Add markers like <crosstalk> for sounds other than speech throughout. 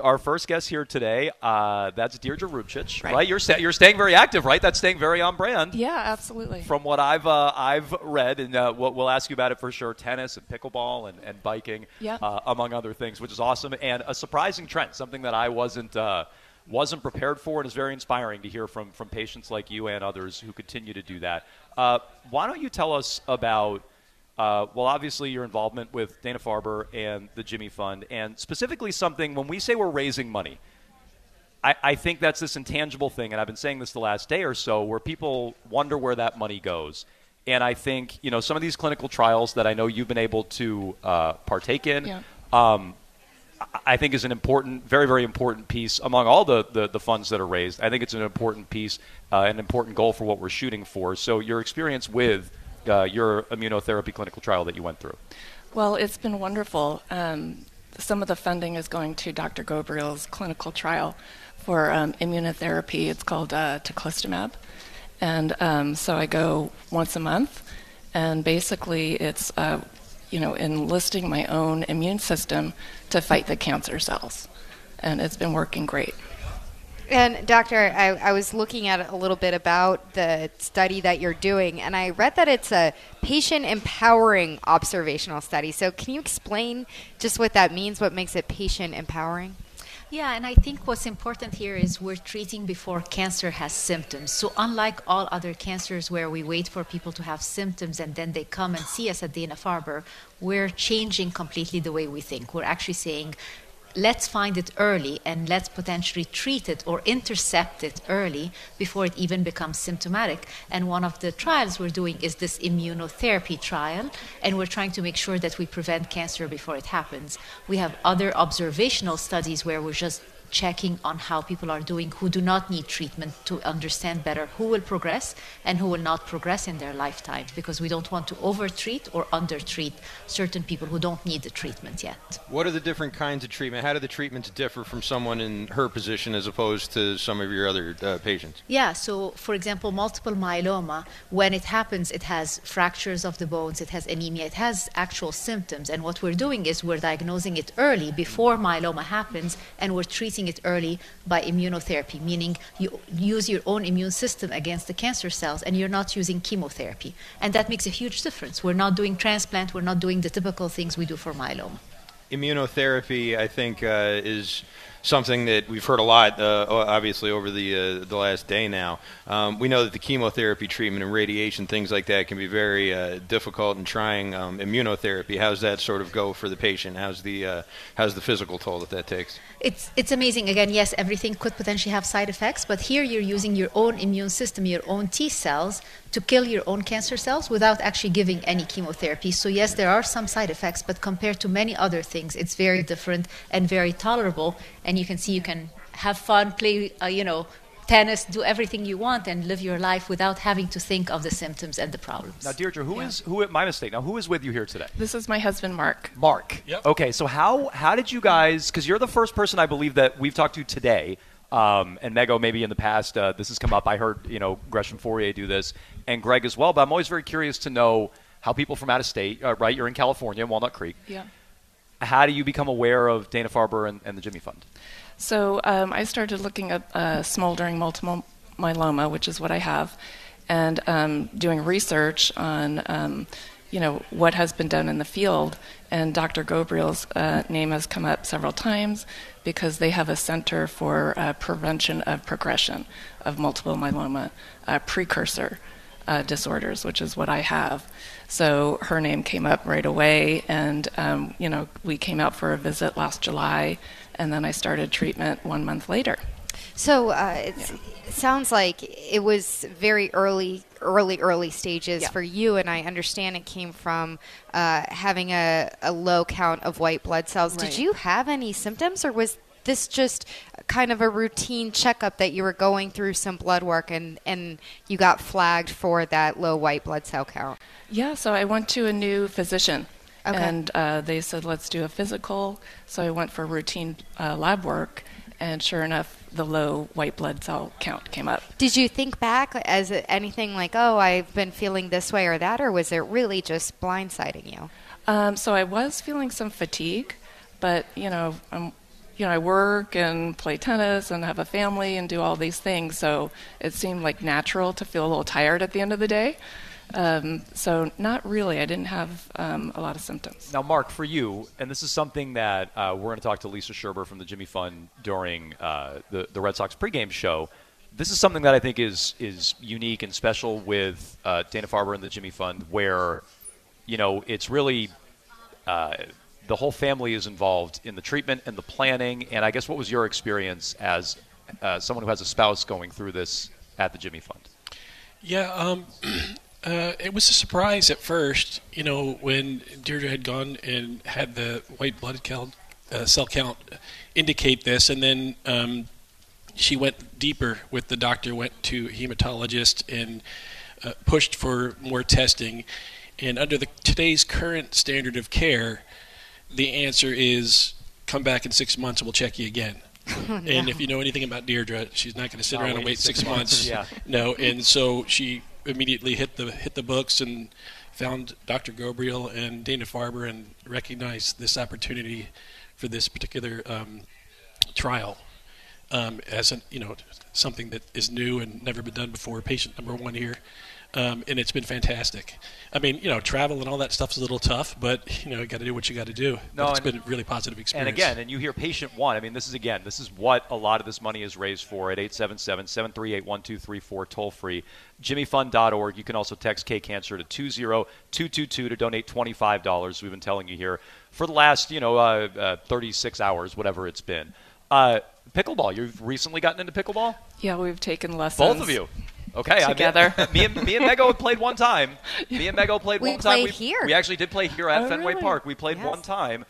Our first guest here today, uh, that's Deidre Rubcich, right? right? You're, sta- you're staying very active, right? That's staying very on brand. Yeah, absolutely. From what I've uh, I've read, and uh, we'll, we'll, ask you about it for sure, tennis and pickleball and, and biking, yeah. Uh, among other things, which is awesome and a surprising trend, something that I wasn't uh, wasn't prepared for, and is very inspiring to hear from from patients like you and others who continue to do that. Uh, why don't you tell us about – uh, well, obviously, your involvement with Dana Farber and the Jimmy Fund, and specifically something when we say we're raising money, I, I, think that's this intangible thing, and I've been saying this the last day or so, where people wonder where that money goes. And I think you know some of these clinical trials that I know you've been able to uh, partake in. Yeah. Um, I think is an important, very, very important piece among all the, the, the funds that are raised. I think it's an important piece, uh, an important goal for what we're shooting for. So your experience with uh, your immunotherapy clinical trial that you went through? Well, it's been wonderful. Um, some of the funding is going to Dr. Ghobrial's clinical trial for um, immunotherapy. It's called uh, teclistamab. And um, so I go once a month, and basically it's, uh, you know, enlisting my own immune system to fight the cancer cells. And it's been working great. And doctor, I, I, was looking at a little bit about the study that you're doing, and I read that it's a patient empowering observational study. So can you explain just what that means? What makes it patient empowering? Yeah, and I think what's important here is we're treating before cancer has symptoms. So, unlike all other cancers where we wait for people to have symptoms and then they come and see us at Dana Farber, we're changing completely the way we think. We're actually saying, let's find it early and let's potentially treat it or intercept it early before it even becomes symptomatic. And one of the trials we're doing is this immunotherapy trial, and we're trying to make sure that we prevent cancer before it happens. We have other observational studies where we're just checking on how people are doing who do not need treatment to understand better who will progress and who will not progress in their lifetime because we don't want to overtreat or undertreat certain people who don't need the treatment yet. What are the different kinds of treatment? How do the treatments differ from someone in her position as opposed to some of your other uh, patients? Yeah, so for example, multiple myeloma, when it happens, it has fractures of the bones, it has anemia, it has actual symptoms. And what we're doing is we're diagnosing it early before myeloma happens and we're treating it early by immunotherapy, meaning you use your own immune system against the cancer cells and you're not using chemotherapy. And that makes a huge difference. We're not doing transplant, we're not doing the typical things we do for myeloma. Immunotherapy, I think, uh, is something that we've heard a lot, uh, obviously, over the uh, the last day now. Um, we know that the chemotherapy treatment and radiation, things like that, can be very uh, difficult and trying. Um, immunotherapy, how's that sort of go for the patient? How's the uh, how's the physical toll that that takes? It's it's amazing. Again, yes, everything could potentially have side effects, but here you're using your own immune system, your own T cells, to kill your own cancer cells without actually giving any chemotherapy. So yes, there are some side effects, but compared to many other things, it's very different and very tolerable. And you can see you can have fun, play, uh, you know, tennis, do everything you want, and live your life without having to think of the symptoms and the problems. Now, Deidre, who is who yeah. is who? My mistake. Now, who is with you here today? This is my husband, Mark. Mark. Yep. Okay, so how how did you guys? Because you're the first person I believe that we've talked to today. Um, and Mego, maybe in the past, uh, this has come up. I heard, you know, Gresham Fourier do this, and Greg as well. But I'm always very curious to know how people from out of state, uh, right? You're in California, Walnut Creek. Yeah. How do you become aware of Dana Farber and, and the Jimmy Fund? So um, I started looking at uh, smoldering multiple myeloma, which is what I have. and um, doing research on um, you know what has been done in the field. And Dr. Ghobrial's uh, name has come up several times because they have a center for uh, prevention of progression of multiple myeloma uh, precursor uh, disorders, which is what I have. So her name came up right away, and um, you know we came out for a visit last July, and then I started treatment one month later. So uh, it sounds like it was very early, early, early stages Yeah. for you, and I understand it came from uh, having a, a low count of white blood cells. Did you have any symptoms, or was this just kind of a routine checkup that you were going through some blood work and, and you got flagged for that low white blood cell count? Yeah, so I went to a new physician, Okay. and uh, they said, let's do a physical. So I went for routine uh, lab work, and sure enough, the low white blood cell count came up. Did you think back as anything like, oh, I've been feeling this way or that, or was it really just blindsiding you? Um, so I was feeling some fatigue, but you know, I'm, you know, I work and play tennis and have a family and do all these things, so it seemed like natural to feel a little tired at the end of the day. Um, so not really. I didn't have um, a lot of symptoms. Now, Mark, for you, and this is something that uh, we're going to talk to Lisa Sherber from the Jimmy Fund during uh, the the Red Sox pregame show. This is something that I think is is unique and special with uh, Dana Farber and the Jimmy Fund, where you know it's really uh, the whole family is involved in the treatment and the planning. And I guess what was your experience as uh, someone who has a spouse going through this at the Jimmy Fund? Yeah, um, <clears throat> uh, it was a surprise at first, you know, when Deidre had gone and had the white blood count, uh, cell count indicate this, and then um, she went deeper with the doctor, went to hematologist, and uh, pushed for more testing. And under the today's current standard of care, the answer is come back in six months and we'll check you again. <laughs> And if you know anything about Deidre, she's not going to sit Not around and wait six six months. months. Yeah. No, and so she immediately hit the hit the books and found Dr. Ghobrial and Dana Farber and recognized this opportunity for this particular um, trial um, as an, you know something that is new and never been done before. Patient number one here, um, and it's been fantastic. I mean, you know, travel and all that stuff's a little tough, but you know, you got to do what you got to do. No, but it's and- been a really positive experience. And again, and you hear patient one. I mean, this is again, this is what a lot of this money is raised for at 877-738-1234 toll free. JimmyFund.org. You can also text K Cancer to 20222 to donate $25. We've been telling you here for the last, you know, uh, uh, 36 hours, whatever it's been. Uh, pickleball. You've recently gotten into pickleball. Yeah, we've taken lessons. Both of you. Okay, I mean, Together. <laughs> me and me and Mego had played one time. Me and Mego played We one time. played here. We actually did play here at Oh, Fenway really? Park. We played Yes. one time.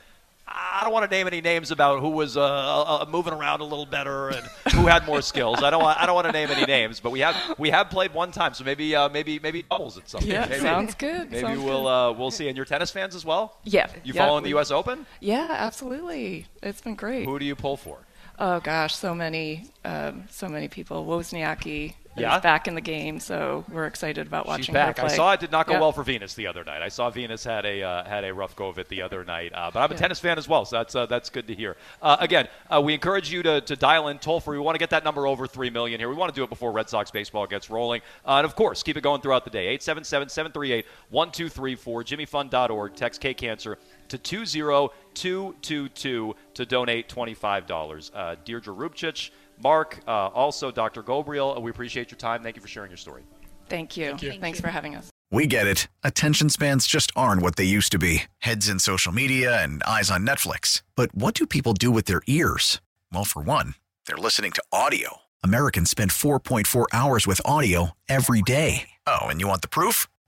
I don't want to name any names about who was uh, uh, uh, moving around a little better and who had more skills. I don't. Want, I don't want to name any names, but we have we have played one time, so maybe uh, maybe maybe doubles at something. Yeah, maybe, sounds good. Maybe Sounds we'll good. uh, we'll see. And you're tennis fans as well. Yeah. You yeah, following the U.S. Open? Yeah, absolutely. It's been great. Who do you pull for? Oh gosh, so many, um, so many people. Wozniacki Yeah? back in the game, so we're excited about watching She's back. her play. I saw it did not go Yeah. well for Venus the other night. I saw Venus had a uh, had a rough go of it the other night. Uh, but I'm a Yeah. tennis fan as well, so that's uh, that's good to hear. Uh, again, uh, we encourage you to, to dial in toll free. We want to get that number over three million here. We want to do it before Red Sox baseball gets rolling, uh, and of course, keep it going throughout the day. 877-738-1234, JimmyFund.org. Text K Cancer to 20222 to donate $25. Uh, Deidre Rubcich, Mark, uh, also Dr. Ghobrial, we appreciate your time. Thank you for sharing your story. Thank you. Thank you. Thanks for having us. We get it. Attention spans just aren't what they used to be heads in social media and eyes on Netflix. But what do people do with their ears? Well, for one, they're listening to audio. Americans spend 4.4 hours with audio every day. Oh, and you want the proof?